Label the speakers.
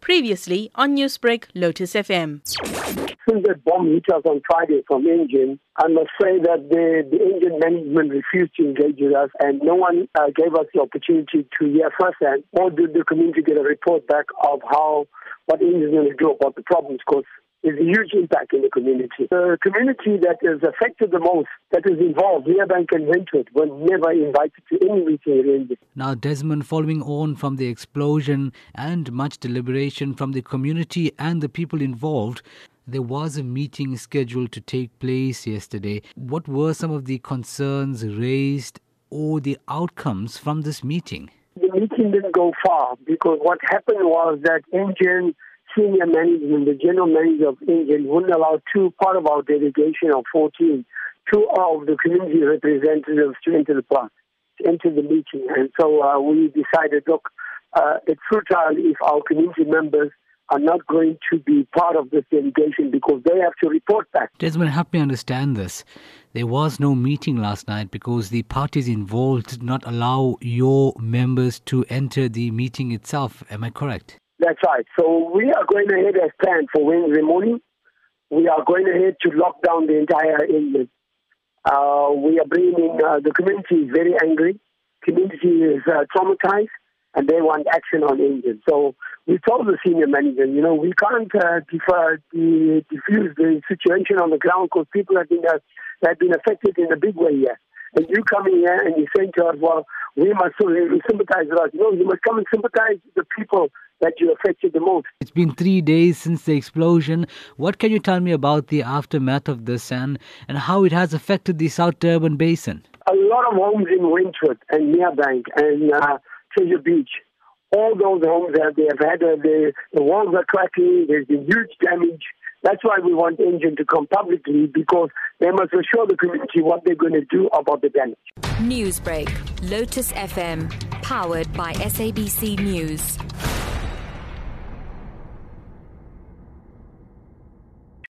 Speaker 1: Previously on Newsbreak, Lotus FM.
Speaker 2: Since that bomb hit us on Friday from Engen, I must say that the, the management refused to engage with us and no one uh, gave us the opportunity to hear firsthand or did the community get a report back of how what is going to do about the problems because is a huge impact in the community. The community that is affected the most, that is involved, Merebank and Wentworth, were never invited to any meeting arranged.
Speaker 3: Now, Desmond, following on from the explosion and much deliberation from the community and the people involved, there was a meeting scheduled to take place yesterday. What were some of the concerns raised or the outcomes from this meeting?
Speaker 2: The meeting didn't go far because what happened was that Engen senior management, the general manager of Engen, wouldn't allow two part of our delegation of 14, two of the community representatives to enter the plant, to enter the meeting. And so uh, we decided, look, uh, it's futile if our community members are not going to be part of this delegation because they have to report back.
Speaker 3: Desmond, help me understand this. There was no meeting last night because the parties involved did not allow your members to enter the meeting itself. Am I correct?
Speaker 2: That's right. So we are going ahead as planned for Wednesday morning. We are going ahead to lock down the entire inlet. Uh, we are bringing uh, the community is very angry. Community is uh, traumatized, and they want action on Engen. So we told the senior manager, you know, we can't uh, defer, de- diffuse the situation on the ground because people have been uh, have been affected in a big way here. And you coming here and you saying to us, well, we must sympathize with us. No, you must come and sympathize with the people that you affected the most.
Speaker 3: It's been three days since the explosion. What can you tell me about the aftermath of this and, and how it has affected the South Durban Basin?
Speaker 2: A lot of homes in Wentworth and Merebank and uh, Treasure Beach. All those homes have they have had uh, the, the walls are cracking. There's been huge damage. That's why we want Engen to come publicly because they must assure the community what they're going to do about the damage.
Speaker 4: Newsbreak, Lotus FM, powered by SABC News.